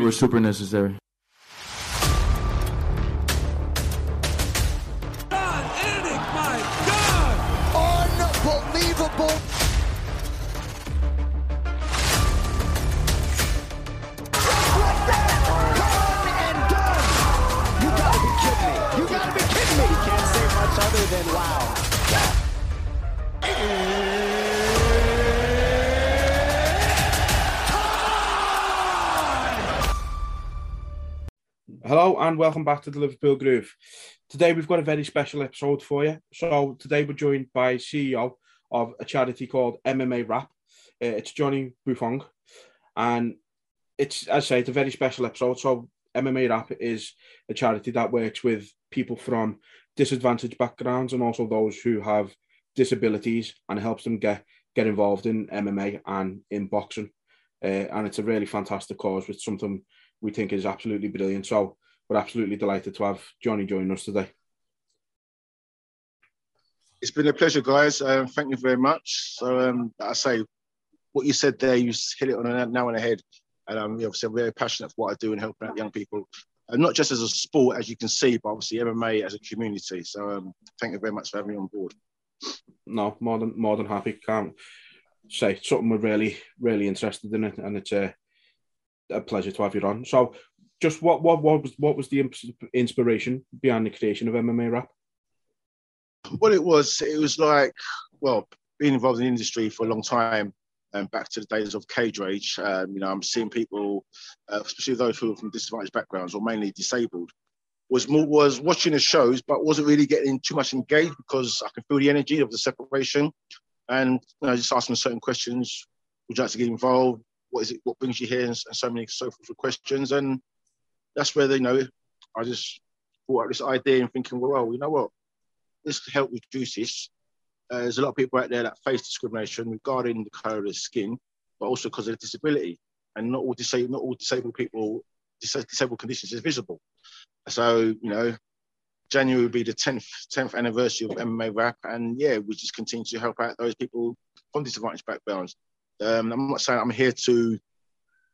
England. It was super necessary. God, Eric, my God! Unbelievable. You gotta be kidding me. You gotta be kidding me. You can't say much other than wow. And welcome back to the Liverpool Groove. Today we've got a very special episode for you. So today we're joined by CEO of a charity called MMA Rap. Uh, it's Johnny Buffong, and it's as I say, it's a very special episode. So MMA Rap is a charity that works with people from disadvantaged backgrounds and also those who have disabilities and helps them get get involved in MMA and in boxing. Uh, and it's a really fantastic cause. It's something we think is absolutely brilliant. So we're absolutely delighted to have Johnny join us today. It's been a pleasure, guys. Um, thank you very much. So, um, I say, what you said there, you hit it on a nail on the head. And um, obviously, I'm very passionate for what I do and helping out young people, and not just as a sport, as you can see, but obviously MMA as a community. So, um, thank you very much for having me on board. No, more than more than happy. Can't say something we're really really interested in it, and it's a, a pleasure to have you on. So, just what what what was what was the inspiration behind the creation of MMA Rap? Well, it was, it was like, well, being involved in the industry for a long time, and back to the days of cage rage. Um, you know, I'm seeing people, uh, especially those who are from disadvantaged backgrounds or mainly disabled, was more was watching the shows, but wasn't really getting too much engaged because I can feel the energy of the separation, and you know, just asking certain questions. Would you like to get involved? What is it? What brings you here? And, and so many so forth questions, and that's where they you know I just brought up this idea and thinking, well, you know what? This to help reduce this. Uh, there's a lot of people out there that face discrimination regarding the colour of their skin, but also because of disability. And not all disabled, not all disabled people, dis- disabled conditions is visible. So you know, January will be the 10th 10th anniversary of MMA Rap, and yeah, we just continue to help out those people from disadvantaged backgrounds. Um, I'm not saying I'm here to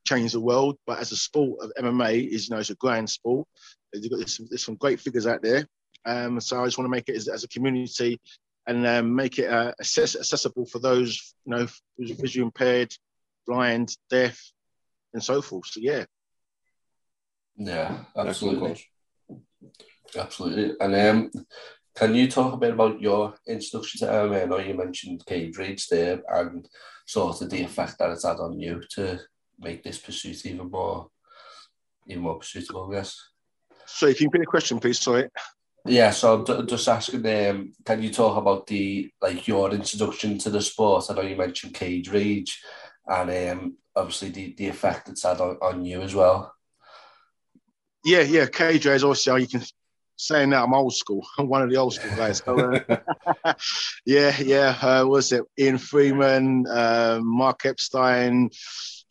change the world, but as a sport of MMA is, you know, it's a grand sport. There's, got, there's, some, great figures out there. Um, so I just want to make it as, as a community and um, make it uh, access, accessible for those, you know, who's visually impaired, blind, deaf, and so forth. So yeah, Yeah, absolutely. Absolutely. And um, can you talk a bit about your introduction to MMA? I know you mentioned cage rage there and sort of the effect that it's had on you to make this pursuit even more, even more pursuitable, I guess. So if you can repeat the question, please. Sorry. Yeah, so I'm ju- just asking, um, can you talk about the like your introduction to the sport? I know you mentioned cage rage, and um, obviously the, the effect it's had on, on you as well. Yeah, yeah. Cage Rage. obviously you can saying that I'm old school. I'm one of the old school guys. So, uh, yeah, yeah. Uh, was it Ian Freeman, uh, Mark Epstein?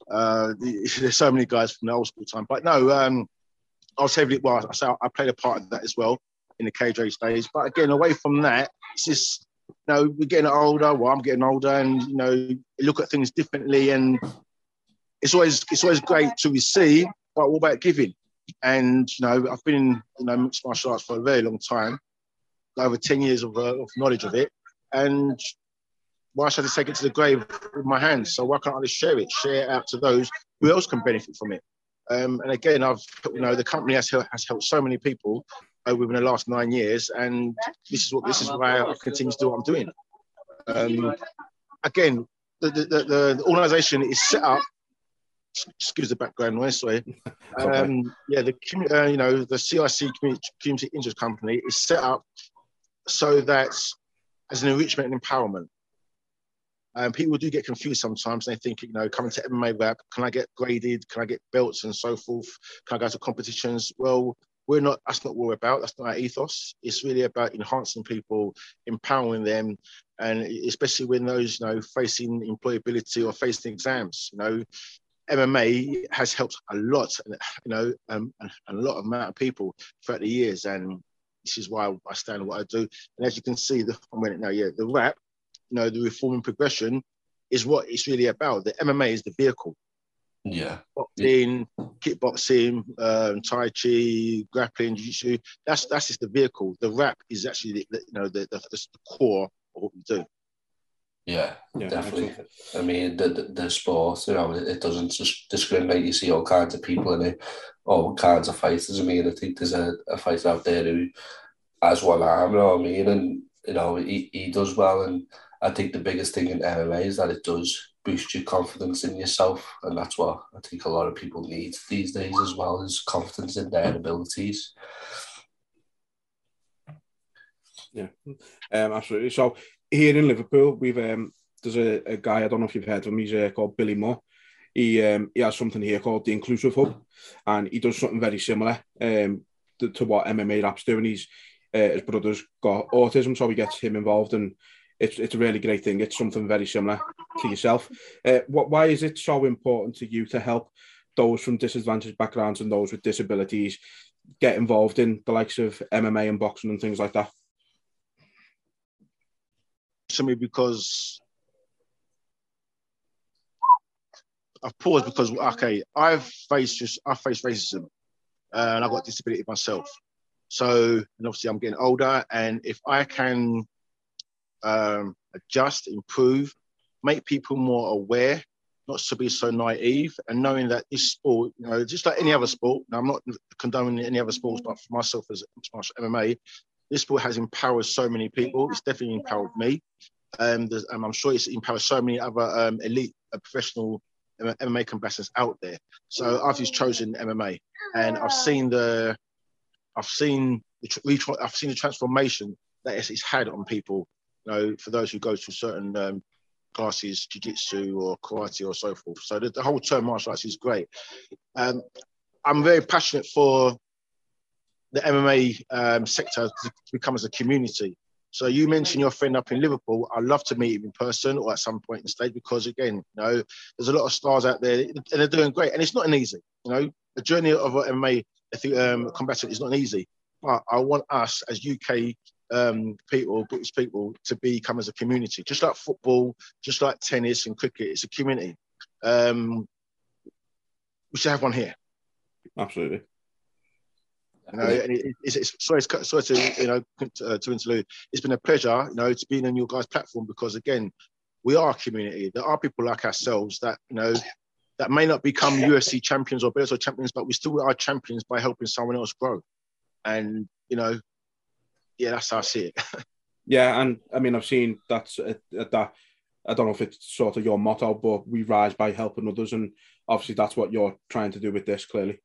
Uh, there's so many guys from the old school time. But no, um, I was heavily. Well, I say I played a part of that as well in the KJ days. But again, away from that, it's just you know we're getting older. Well, I'm getting older, and you know look at things differently, and it's always it's always great to receive. But what about giving? And you know, I've been in you know mixed martial arts for a very long time, over ten years of, uh, of knowledge of it. And why should I take it to the grave with my hands? So why can't I just share it, share it out to those who else can benefit from it? Um, and again, I've you know the company has helped, has helped so many people over the last nine years, and this is what this is why I continue to do what I'm doing. Um, again, the, the, the, the organization is set up excuse the background noise, sorry. Um, yeah, the uh, you know the CIC community, community interest company is set up so that as an enrichment and empowerment. Um, people do get confused sometimes. They think, you know, coming to MMA rap, can I get graded? Can I get belts and so forth? Can I go to competitions? Well, we're not. That's not what we're about. That's not our ethos. It's really about enhancing people, empowering them, and especially when those, you know, facing employability or facing exams. You know, MMA has helped a lot, you know, um, a lot of amount of people throughout the years, and this is why I stand what I do. And as you can see, the I'm it now, yeah, the rap, you know, the reform and progression is what it's really about. The MMA is the vehicle. Yeah. Boxing, yeah. kickboxing, um, tai chi, grappling, jiu-jitsu. That's that's just the vehicle. The rap is actually the, the you know the, the, the core of what we do. Yeah, yeah definitely. Absolutely. I mean, the, the, the sport, you know, it, it, doesn't just discriminate. You see all kinds of people in it, all kinds of fighters. I mean, I think there's a, a fighter out there who has one arm, you know what I mean? And, you know, he, he does well. And I think the biggest thing in MMA is that it does boost your confidence in yourself. And that's what I think a lot of people need these days as well, is confidence in their abilities. Yeah, um, absolutely. So here in Liverpool, we've um, there's a, a, guy I don't know if you've heard of him. He's uh, called Billy Moore. He um, he has something here called the Inclusive Hub, and he does something very similar um, to, to what MMA Rap's doing. He's uh, his brother's got autism, so he gets him involved, and it's it's a really great thing. It's something very similar to yourself. Uh, what why is it so important to you to help those from disadvantaged backgrounds and those with disabilities get involved in the likes of MMA and boxing and things like that? to me because I've paused because okay, I've faced just I faced racism, uh, and I've got disability myself. So, and obviously, I'm getting older, and if I can um, adjust, improve, make people more aware, not to be so naive, and knowing that this sport, you know, just like any other sport. I'm not condoning any other sports, but for myself as MMA, this sport has empowered so many people. It's definitely empowered me. Um, I'm sure it's empowered so many other um, elite uh, professional MMA combatants out there. So I've just chosen MMA, and I've seen the, I've seen the, I've seen the transformation that it's had on people. You know, for those who go to certain um, classes, jiu-jitsu or karate or so forth. So the, the whole term martial arts is great. Um, I'm very passionate for the MMA um, sector to become as a community. So you mentioned your friend up in Liverpool. I'd love to meet him in person or at some point in the stage because again, you know, there's a lot of stars out there and they're doing great. And it's not an easy, you know, the journey of an MMA um, combatant is not easy. But I want us as UK um, people, British people, to become as a community, just like football, just like tennis and cricket. It's a community. Um, we should have one here. Absolutely. You know, and it, it's, it's, sorry, sorry to you know to, to interlude. It's been a pleasure, you know, to be on your guys' platform because again, we are a community. There are people like ourselves that you know that may not become UFC champions or Bellator champions, but we still are champions by helping someone else grow. And you know, yeah, that's how I see it. yeah, and I mean, I've seen that's uh, that. I don't know if it's sort of your motto, but we rise by helping others, and obviously that's what you're trying to do with this. Clearly.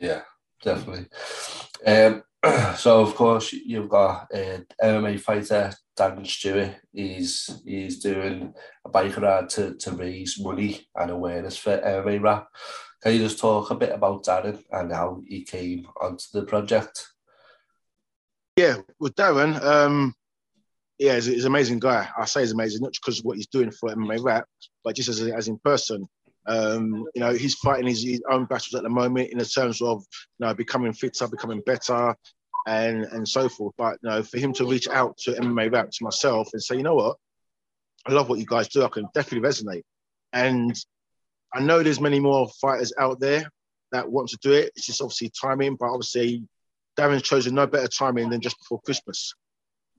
Yeah, definitely. Um, so of course you've got uh, MMA fighter Darren Stewart. He's he's doing a bike ride to, to raise money and awareness for MMA rap. Can you just talk a bit about Darren and how he came onto the project? Yeah, with Darren, um, yeah, he's, he's, an amazing guy. I say he's amazing, not just because of what he's doing for MMA rap, but just as, as in person. Um, you know, he's fighting his, his, own battles at the moment in the terms of you know becoming fitter, becoming better, and and so forth. But you know, for him to reach out to MMA Rap to myself and say, you know what, I love what you guys do. I can definitely resonate. And I know there's many more fighters out there that want to do it. It's just obviously timing, but obviously Darren's chosen no better timing than just before Christmas.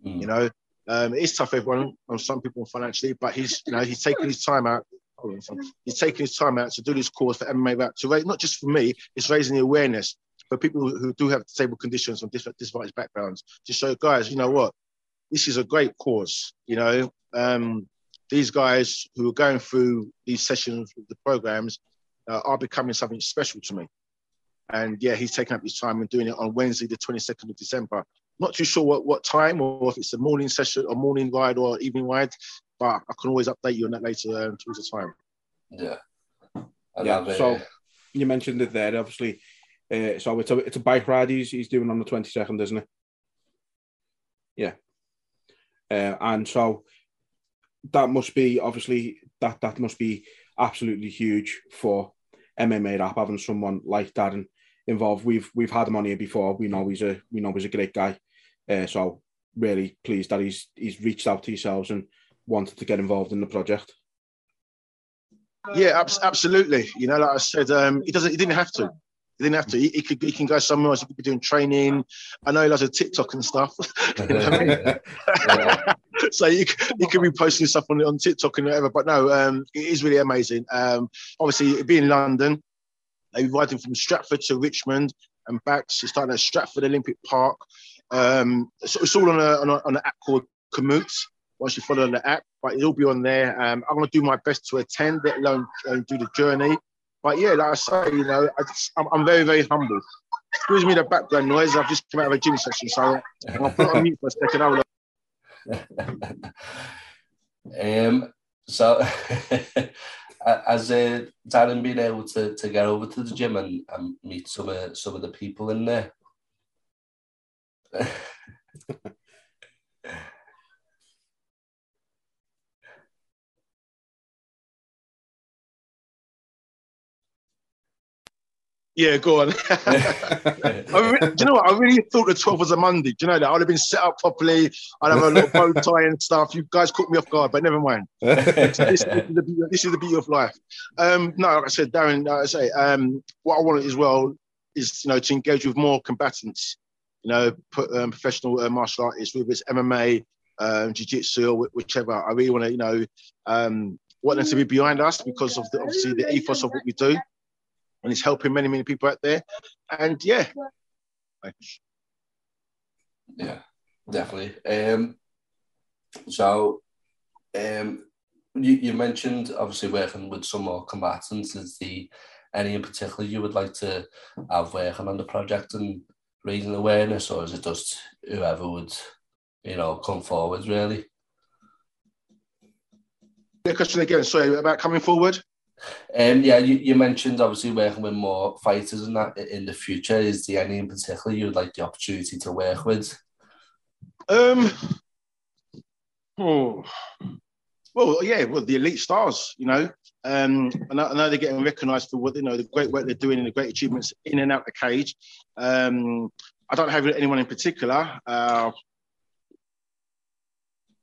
Mm. You know, um, it's tough everyone on some people financially, but he's you know he's taking his time out He's taking his time out to do this course for MMA rap to raise, not just for me, it's raising the awareness for people who do have disabled conditions from different disadvantaged backgrounds to show guys, you know what, this is a great cause. You know, um, these guys who are going through these sessions with the programs uh, are becoming something special to me. And yeah, he's taking up his time and doing it on Wednesday, the 22nd of December. Not too sure what, what time or if it's a morning session or morning ride or evening ride, but I can always update you on that later um, towards the time. Yeah. yeah. So you mentioned it there, obviously. Uh, so it's a it's a bike ride he's, he's doing on the 22nd, isn't it? Yeah. Uh, and so that must be obviously that that must be absolutely huge for MMA rap having someone like Darren involved. We've we've had him on here before. We know he's a we know he's a great guy. Uh, so really pleased that he's he's reached out to yourselves and wanted to get involved in the project. Yeah, absolutely. You know, like I said, um, he doesn't. He didn't have to. He didn't have to. He, he, could. He can go somewhere else. He could be doing training. I know he loves a TikTok and stuff. so you, you could be posting stuff on on TikTok and whatever. But no, um, it is really amazing. Um, obviously, being in London, they're riding from Stratford to Richmond and back. So starting at Stratford Olympic Park. Um, so it's all on a, on, a, on an app called Komoot. once you follow the app, but it'll be on there. Um, I'm to do my best to attend, let alone uh, do the journey. But yeah, like I say, you know, I am I'm very, very humble. Excuse me the background noise. I've just come out of a gym session, so I'll put on mute for a second. I'll... um, so, has uh, Darren been able to, to get over to the gym and, and meet some of some of the people in there? Yeah, go on. really, do you know what? I really thought the 12th was a Monday. Do you know that? I'd have been set up properly. I'd have a little bow tie and stuff. You guys caught me off guard, but never mind. this, this, is the, this, is the, beauty of life. Um, no, like I said, Darren, like I say, um, what I wanted as well is, you know, to engage with more combatants, you know, put, um, professional uh, martial artists, whether it's MMA, um, jiu-jitsu or whichever. I really want to, you know, um, want them to be behind us because of the, obviously the ethos of what we do and it's helping many, many people out there. And yeah. Yeah, definitely. Um, so, um, you, you mentioned obviously working with some more combatants. Is the any in particular you would like to have working on the project and raising awareness, or is it just whoever would, you know, come forward really? The question again, sorry, about coming forward? Um, yeah, you, you mentioned obviously working with more fighters and that in the future. Is there any in particular you would like the opportunity to work with? Um, oh, well, yeah, well, the elite stars, you know. Um, I know, I know they're getting recognised for what you know the great work they're doing and the great achievements in and out the cage. Um, I don't have anyone in particular. Uh,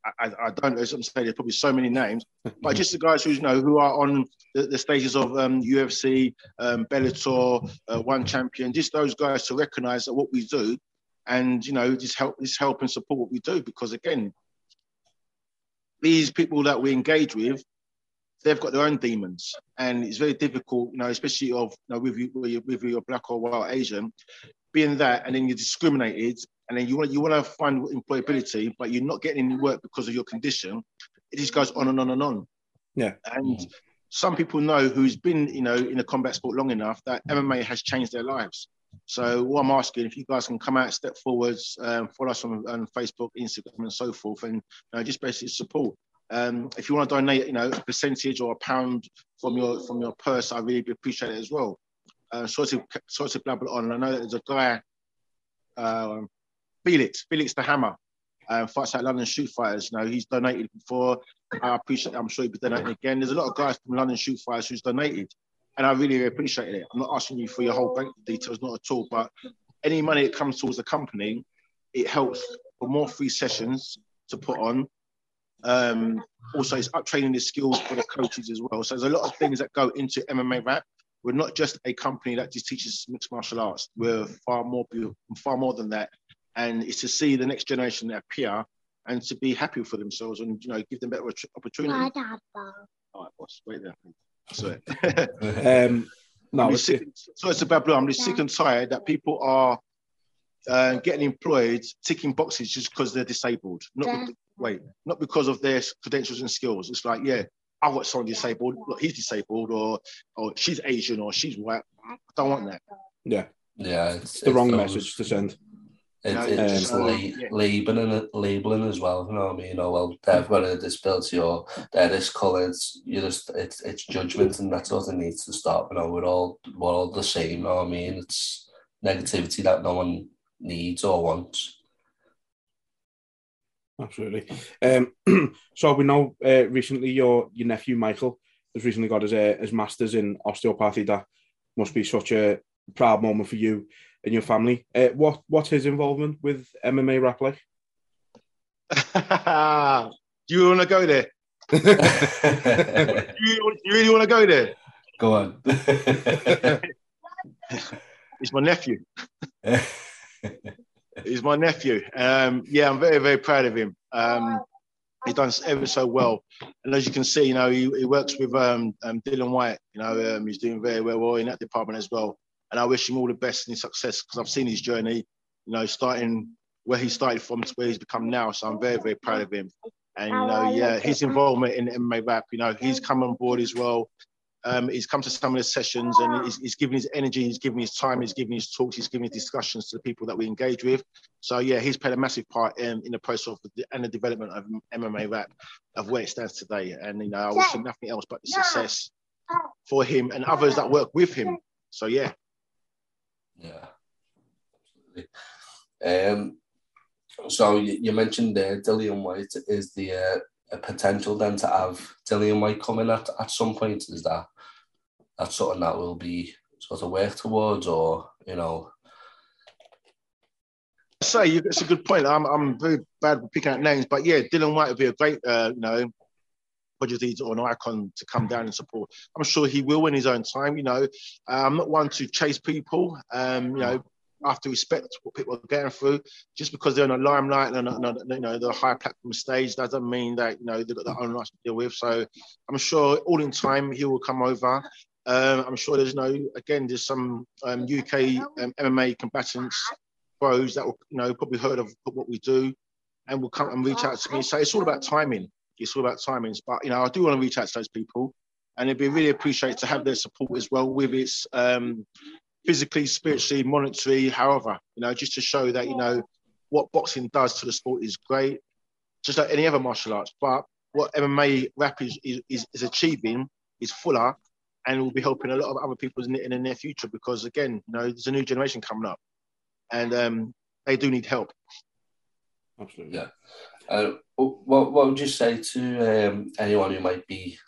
I, I don't know. I'm saying, there's probably so many names, but just the guys who you know who are on the, the stages of um, UFC, um, Bellator, uh, One Champion. Just those guys to recognise that what we do, and you know, just help, just help and support what we do. Because again, these people that we engage with, they've got their own demons, and it's very difficult, you know, especially of you know, with you, with you're black or white Asian, being that, and then you're discriminated and then you want you want to find employability, but you're not getting any work because of your condition. It just goes on and on and on. Yeah. And some people know who's been, you know, in a combat sport long enough that MMA has changed their lives. So what I'm asking, if you guys can come out, step forwards, um, follow us on, on, Facebook, Instagram, and so forth, and you know, just basically support. Um, if you want to donate, you know, a percentage or a pound from your from your purse, I really appreciate it as well. Uh, sorry to sorry to blabber on. I know that there's a guy um, Felix, Felix the Hammer, uh, fights at London Shoot Fighters. You know, he's donated before. I appreciate. I'm sure he'll be donating again. There's a lot of guys from London Shoot Fighters who's donated, and I really appreciate it. I'm not asking you for your whole bank details, not at all. But any money that comes towards the company, it helps for more free sessions to put on. Um, also, it's up training the skills for the coaches as well. So there's a lot of things that go into MMA rap. We're not just a company that just teaches mixed martial arts. We're far more, far more than that and it's to see the next generation appear and to be happy for themselves and you know give them better opportunity. All right, boss, wait there. Sorry. um, no, it's sick, so it's about blue. I'm just sick and tired that people are uh, getting employed, ticking boxes just because they're disabled. Not be- wait, not because of their credentials and skills. It's like, yeah, I've got someone disabled. Look, he's disabled, or or she's Asian, or she's white. I don't want that. Yeah, Yeah, it's, the wrong those- message to send. It, No, it's um, la- yeah. labeling, labeling as well. You know what I mean? Oh well, they've got a disability or they're this colour. It's you just it's it's judgment, and that's what it needs to stop. You know, we're all we're all the same. You know what I mean? It's negativity that no one needs or wants. Absolutely. Um, so we know uh, recently your your nephew Michael has recently got his uh, his masters in osteopathy. That must be such a proud moment for you and your family. Uh, what what's his involvement with MMA rap like? Do you want to go there? Do you, you really want to go there? Go on. It's my nephew. He's my nephew. Um, yeah, I'm very, very proud of him. Um, he's done ever so well. And as you can see, you know, he, he works with um, um, Dillian Whyte. You know, um, he's doing very, very well in that department as well. And I wish him all the best in his success because I've seen his journey, you know, starting where he started from to where he's become now. So I'm very, very proud of him. And, you know, yeah, his involvement in MMA rap, you know, he's come on board as well. Um, he's come to some of the sessions and he's, he's giving his energy, he's giving his time, he's giving his talks, he's giving his discussions to the people that we engage with. So yeah, he's played a massive part in, in the process of the, and the development of MMA rap of where it stands today. And you know, I wish him nothing else but success for him and others that work with him. So yeah, Yeah, absolutely. Um, so you, mentioned there Dillian Whyte is the uh, a potential then to have Dillian Whyte coming at at some point. Is that that's something that will be sort of work towards, or you know? say you, it's a good point. I'm I'm very bad with picking out names, but yeah, Dillian Whyte would be a great, uh, you know, prodigy or an icon to come down and support. I'm sure he will in his own time. You know, I'm not one to chase people. Um, you know, I have to respect what people are going through. Just because they're in a limelight and on, you know the high platform stage doesn't mean that you know they've got their own lives to deal with. So I'm sure all in time he will come over. Um, I'm sure there's no again there's some um, UK um, MMA combatants pros that will you know probably heard of what we do and will come and reach out to me. So it's all about timing. It's all about timings. But you know I do want to reach out to those people, and it'd be really appreciated to have their support as well with its um, physically, spiritually, monetary, however, you know, just to show that, you know, what boxing does to the sport is great, just like any other martial arts. But what MMA rap is, is, is achieving is fuller and will be helping a lot of other people in the, in the near future because, again, you know, there's a new generation coming up and um, they do need help. Absolutely. Yeah. Uh, what what would you say to um, anyone who might be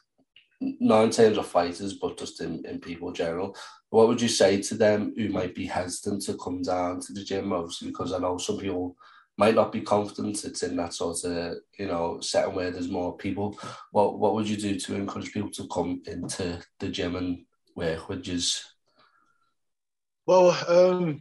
not in terms of fighters, but just in, in people general? What would you say to them who might be hesitant to come down to the gym? Obviously, because I know some people might not be confident. It's in that sort of you know setting where there's more people. What what would you do to encourage people to come into the gym and work with you? Well, um,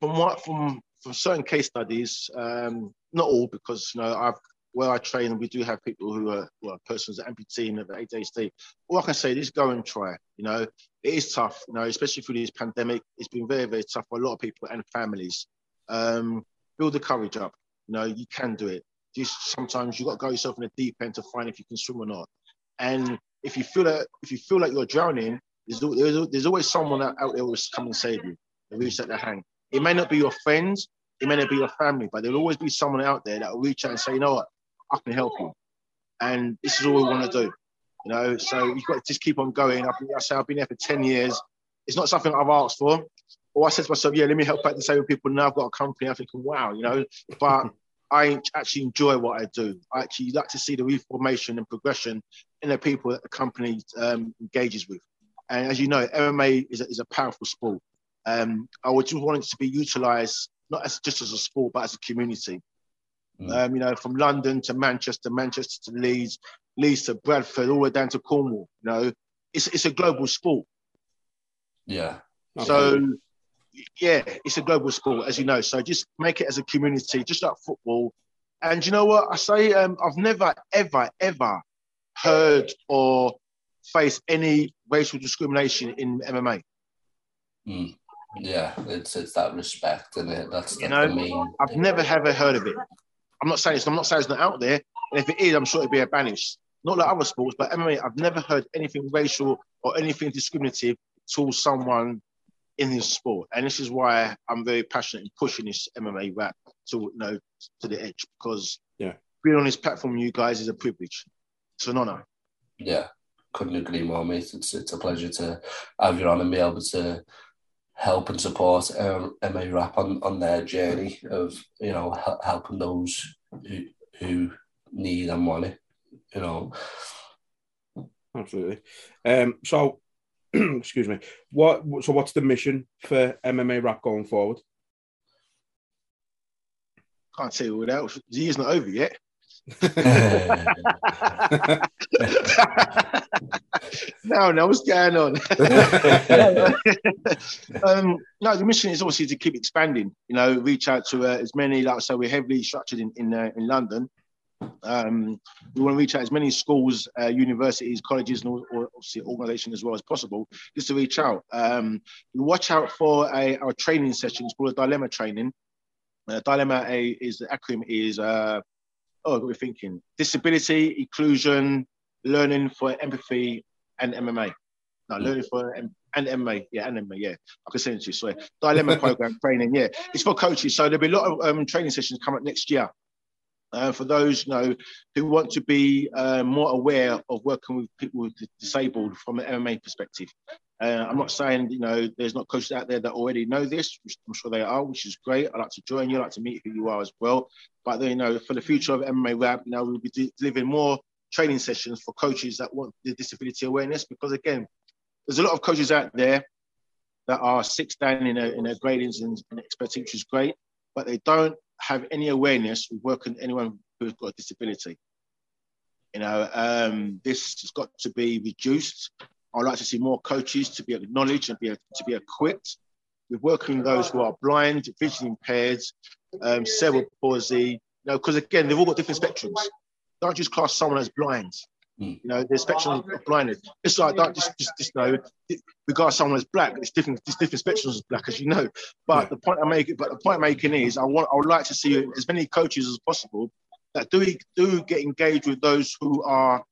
from what from from certain case studies, um, not all, because you know I've where I train, we do have people who are persons amputee and have ADHD. All I can say is go and try. You know, it is tough. You know, especially through this pandemic, it's been very very tough for a lot of people and families. Um, build the courage up. You know, you can do it. Just sometimes you got to go yourself in the deep end to find if you can swim or not. And if you feel that if you feel like you're drowning, there's, there's, there's always someone out there who will come and save you. They reach out their hand. It may not be your friends, it may not be your family, but there'll always be someone out there that will reach out and say, you know what, I can help you. And this is all we want to do. You know, so you've got to just keep on going. I've been, I say I've been there for 10 years. It's not something I've asked for. Or I said to myself, yeah, let me help out disabled people. Now I've got a company. I'm thinking, wow, you know, but I actually enjoy what I do. I actually like to see the reformation and progression in the people that the company um, engages with. And as you know, MMA is a, is a powerful sport. Um, I would just want it to be utilized not as just as a sport, but as a community. Mm. Um, you know, from London to Manchester, Manchester to Leeds, Leeds to Bradford, all the way down to Cornwall. You know, it's it's a global sport. Yeah. So, yeah, it's a global sport, as you know. So just make it as a community, just like football. And you know what I say? Um, I've never, ever, ever heard or faced any racial discrimination in MMA. Mm. Yeah, it's it's that respect, and it that's You the, know, the main. I've never ever heard of it. I'm not saying it's, I'm not saying it's not out there, and if it is, I'm sure it'd be a banish. Not like other sports, but MMA, I've never heard anything racial or anything discriminative towards someone in this sport, and this is why I'm very passionate in pushing this MMA rap to you know to the edge because Yeah. being on this platform, you guys, is a privilege. It's an honor. Yeah, couldn't agree more, mate. It's it's a pleasure to have you on and be able to help and support um, MA Rap on, on their journey of you know hel- helping those who who need and want it. You know, Absolutely. Um, so, excuse me. What? So, what's the mission for MMA rap going forward? Can't say you without. The year's not over yet. no, no, what's going on? um, no, the mission is obviously to keep expanding. You know, reach out to uh, as many. Like I say, we're heavily structured in in, uh, in London. Um, we want to reach out as many schools, uh, universities, colleges, and all, or obviously organisations as well as possible, just to reach out. Um, watch out for a, our training session. It's called a dilemma training. Uh, dilemma a, is the acronym is uh, oh, what we're thinking: disability, inclusion, learning for empathy, and MMA. No, learning for and MMA, yeah, and MMA, yeah. I can send it to you. Sorry, dilemma program training, yeah. It's for coaches, so there'll be a lot of um, training sessions coming up next year. Uh, for those you know who want to be uh, more aware of working with people with disabled from an MMA perspective. Uh, I'm not saying you know there's not coaches out there that already know this. Which I'm sure they are, which is great. I'd like to join you. I'd like to meet who you are as well. But then, you know, for the future of MMA Rap, you know, we'll be de- delivering more training sessions for coaches that want the disability awareness. Because again, there's a lot of coaches out there that are six down in their, in their gradings and, and expertise, which is great, but they don't have any awareness of working anyone who's got a disability. You know, um, this has got to be reduced. I'd like to see more coaches to be acknowledged and be to be equipped with working those who are blind, visually impaired, um, cerebral palsy. You know, because again, they've all got different spectrums. Don't just class someone as blind. Mm. You know, there's spectrum of blindness. It's like don't just just just know regard someone as black. It's different. It's different spectrums of black, as you know. But Yeah. the point I'm making, but the point I'm making is, I want, I would like to see as many coaches as possible that do do get engaged with those who are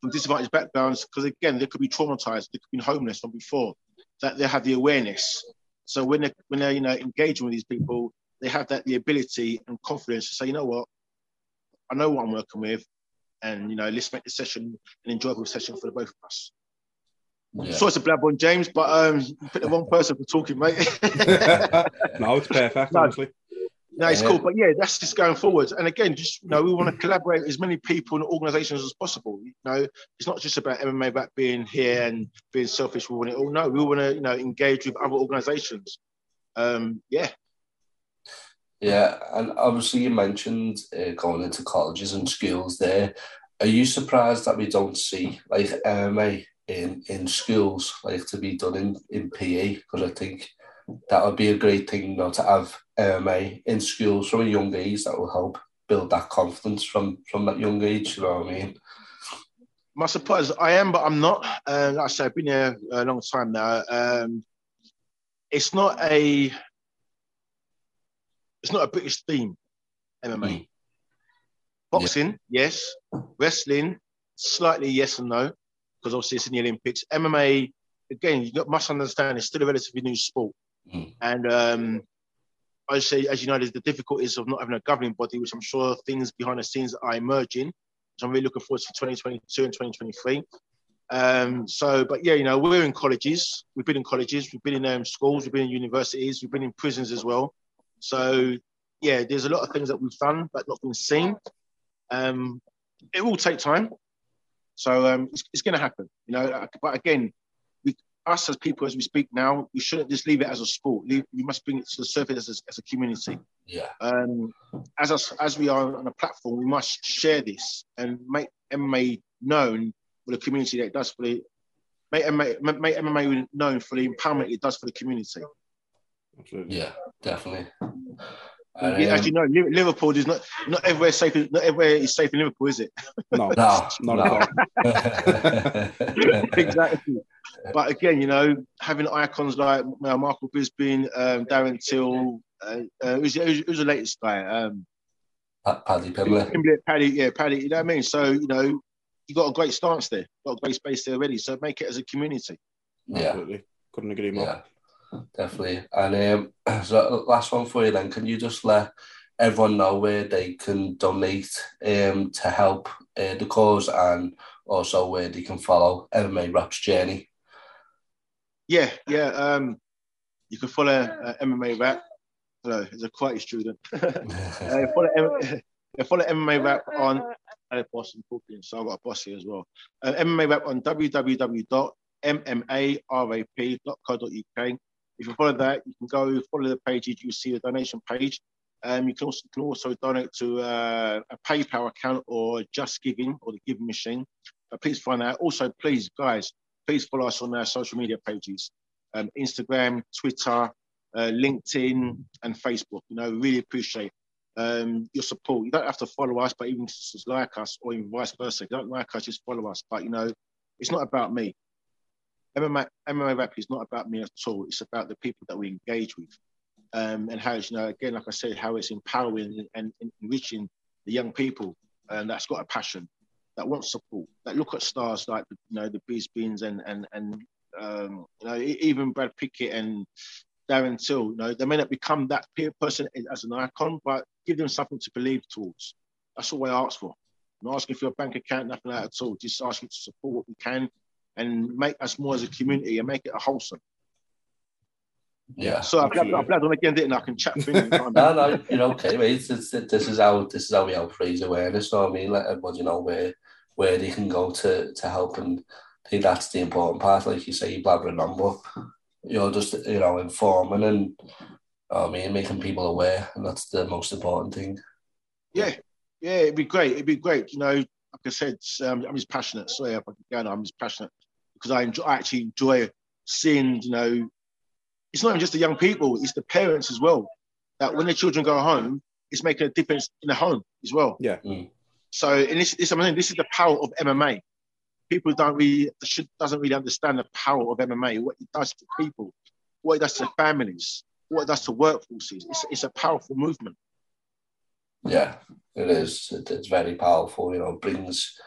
from disadvantaged backgrounds, because again, they could be traumatized, they could be homeless from before. That they have the awareness. So when they when they're you know engaging with these people, they have that the ability and confidence to say, you know what, I know what I'm working with, and you know, let's make the session an enjoyable session for the both of us. yeah. Sorry to blab on James, but um, you picked the wrong person for talking, mate. no, it's perfect, No. honestly. no, it's Yeah. cool, but yeah, that's just going forward. And again, just you know, we want to collaborate with as many people and organisations as possible. You know, it's not just about MMA back being here and being selfish. We want it all. No, we want to you know engage with other organisations. Um, yeah, Yeah, and obviously you mentioned uh, going into colleges and schools there. Are you surprised that we don't see like MMA in in schools like to be done in in PE? Because I think that would be a great thing, you know, to have MMA in schools from a young age. That will help build that confidence from from that young age. You know what I mean? my surprise, I am, but I'm not. Uh, like I said, I've been here a long time now. Um, it's not a, it's not a British theme, MMA. Mm. Boxing, yes. Wrestling, slightly yes and no, because obviously it's in the Olympics. MMA, again, you must understand, it's still a relatively new sport. Mm. And um, I say, as you know, there's the difficulties of not having a governing body, which I'm sure things behind the scenes are emerging. So I'm really looking forward to 2022 and 2023. Um, so, but yeah, you know, we're in colleges. We've been in colleges. We've been in um, schools. We've been in universities. We've been in prisons as well. So, yeah, there's a lot of things that we've done but not been seen. Um, it will take time. So um, it's, it's going to happen, you know. But again, we, us as people, as we speak now, we shouldn't just leave it as a sport. Leave, we must bring it to the surface as, as a community. Yeah, Um, as us, as we are on a platform, we must share this and make MMA known for the community that it does for the make MMA, make MMA known for the empowerment it does for the community. Absolutely. yeah, definitely. Yeah, And, as um, you know, Liverpool is not not everywhere safe. Not everywhere is safe in Liverpool, is it? No, no, not no. at all. exactly. But again, you know, having icons like you know, Michael Bisping, um, Darren Till, uh, uh, who's, who's, who's the latest guy? Um, Paddy Pimblett. Pimblett, Paddy, yeah, Paddy. You know what I mean? So you know, you got a great stance there, got a great space there already. So make it as a community. Yeah, Absolutely. Couldn't agree more. yeah, definitely. And um, so last one for you then. Can you just let everyone know where they can donate um, to help uh, the cause and also where they can follow MMA Rap's journey? Yeah, yeah. Um, you can follow uh, MMA Rap. Hello, as a quiet student. uh, follow, M- follow MMA Rap on uh, Boston talking, so I've got a boss here as well. Uh, MMA Rap on www.mmarap.co.uk. If you follow that, you can go follow the pages. You see the donation page. Um, you can also, can also donate to uh, a PayPal account or Just Giving or the Giving Machine. Uh, please find that. Also, please, guys, please follow us on our social media pages um, Instagram, Twitter, uh, LinkedIn, and Facebook. You know, really appreciate um, your support. You don't have to follow us, but even just like us, or even vice versa. If you don't like us, just follow us. But you know, it's not about me. MMA, MMA rap is not about me at all. It's about the people that we engage with, um, and how it's, you know, again, like I said, how it's empowering and, and enriching the young people, and that's got a passion that want support, that look at stars like you know the Bispings and and and um, you know even Brad Pickett and Darren Till. You know they may not become that peer person as an icon, but give them something to believe towards. That's all I ask for. I'm not asking for a bank account, nothing like that at all. Just asking to support what we can and make us more as a community and make it a wholesome. Yeah. So I've blabbed, I've blabbed on again, didn't I? I can chat through it. no, no, you're okay, mate. It's, this is how this is how we help raise awareness. So I mean, let everybody know where where they can go to to help, and I think that's the important part. Like you say, you blabbering on, but you're just you know informing and I mean making people aware, and that's the most important thing. Yeah, yeah, it'd be great. It'd be great. You know, like I said, um, I'm just passionate. Sorry if I can go I'm just passionate because I enjoy. I actually enjoy seeing. You know, it's not even just the young people; it's the parents as well. That when their children go home, it's making a difference in the home as well. Yeah. Mm. So, and this, this, I mean, this is the power of MMA. People don't really should, doesn't really understand the power of MMA, what it does to people, what it does to families, what it does to workforces. It's, it's a powerful movement. Yeah, it is. It, it's very powerful. You know, brings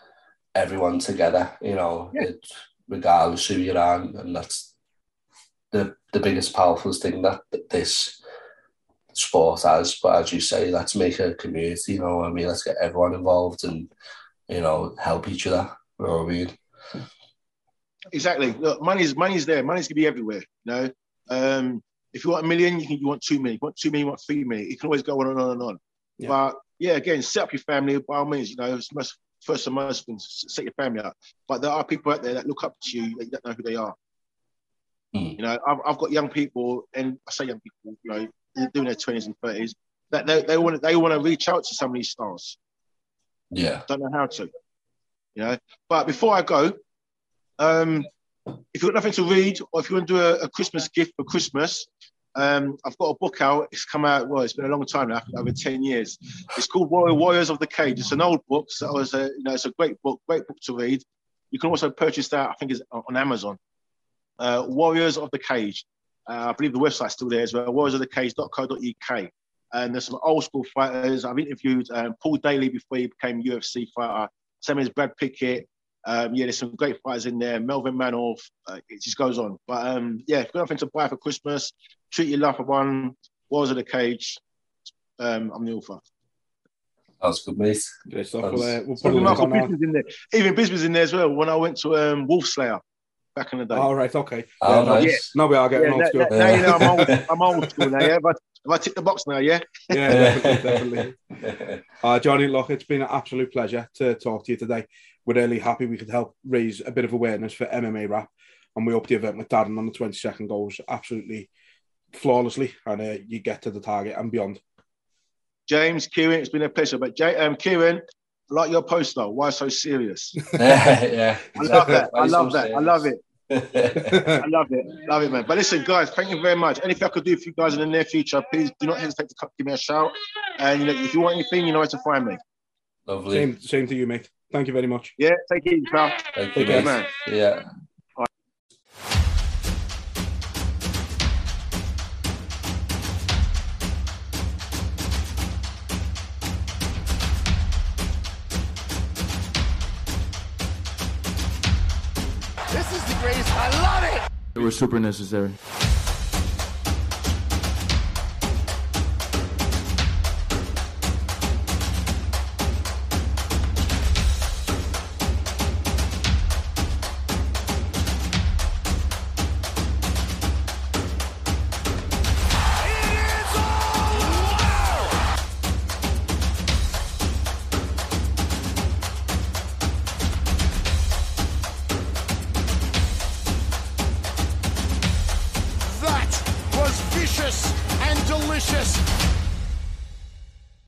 everyone together. You know, Yeah. it, regardless who you're and that's the the biggest powerful thing that this sport has. But as you say, let's make a community. You know, I mean, let's get everyone involved and you know help each other. You know what I mean? Exactly. Look, money's money's there. Money's gonna be everywhere. You know, um, if you want a million, you can. You want two million. You want two million. You want three million. You can always go on and on and on. Yeah. But yeah, again, set up your family by all means. You know, it's most, first and most things, set your family up. But there are people out there that look up to you that you don't know who they are. Mm. You know, I've, I've got young people, and I say young people, you know, they're doing their twenties and thirties. That they, they want they want to reach out to some of these stars. Yeah, Don't know how to. You know. But before I go, um, if you've got nothing to read, or if you want to do a, a Christmas gift for Christmas, um, I've got a book out. It's come out. Well, it's been a long time now, over ten years. It's called Warrior Warriors of the Cage. It's an old book, so it was a, you know, it's a great book, great book to read. You can also purchase that. I think it's on Amazon. Uh, Warriors of the Cage. Uh, I believe the website's still there as well. Warriorsofthecage.co.uk. And there's some old school fighters. I've interviewed um, Paul Daley before he became UFC fighter. Same as Brad Pickett. Um, yeah, there's some great fighters in there. Melvin Manhoef. Uh, it just goes on. But um, yeah, if you've got nothing to buy for Christmas, treat your loved one. Warriors of the Cage. Um, I'm the author. that's good, mate. Great stuff. That's- We'll, uh, we'll put a Even link Michael on in there. Even Bisping's in there as well. When I went to um, Wolfslair back in the day. All right, okay. Oh, Yeah, no, nice. Now we are getting yeah, old now, school. now- now you know I'm old, I'm old school now, yeah. But if I tick the box now, yeah. Yeah, definitely, definitely. Uh, Johnny, look, it's been an absolute pleasure to talk to you today. We're really happy we could help raise a bit of awareness for MMA rap, and we hope the event with Darren on the 22nd goes absolutely flawlessly, and uh, you get to the target and beyond. James, Kieran, it's been a pleasure. But Jay, um, Kieran, I like your post though, Why so serious? yeah, yeah. I love that. I love that. I love it. I love it. Love it, man. But listen, guys, thank you very much. Anything I could do for you guys in the near future, please do not hesitate to give me a shout. And you know, if you want anything, you know where to find me. Lovely. Same, same to you, mate. Thank you very much. Yeah, take it easy, pal. Thank Take you, care, man. Yeah. Super necessary.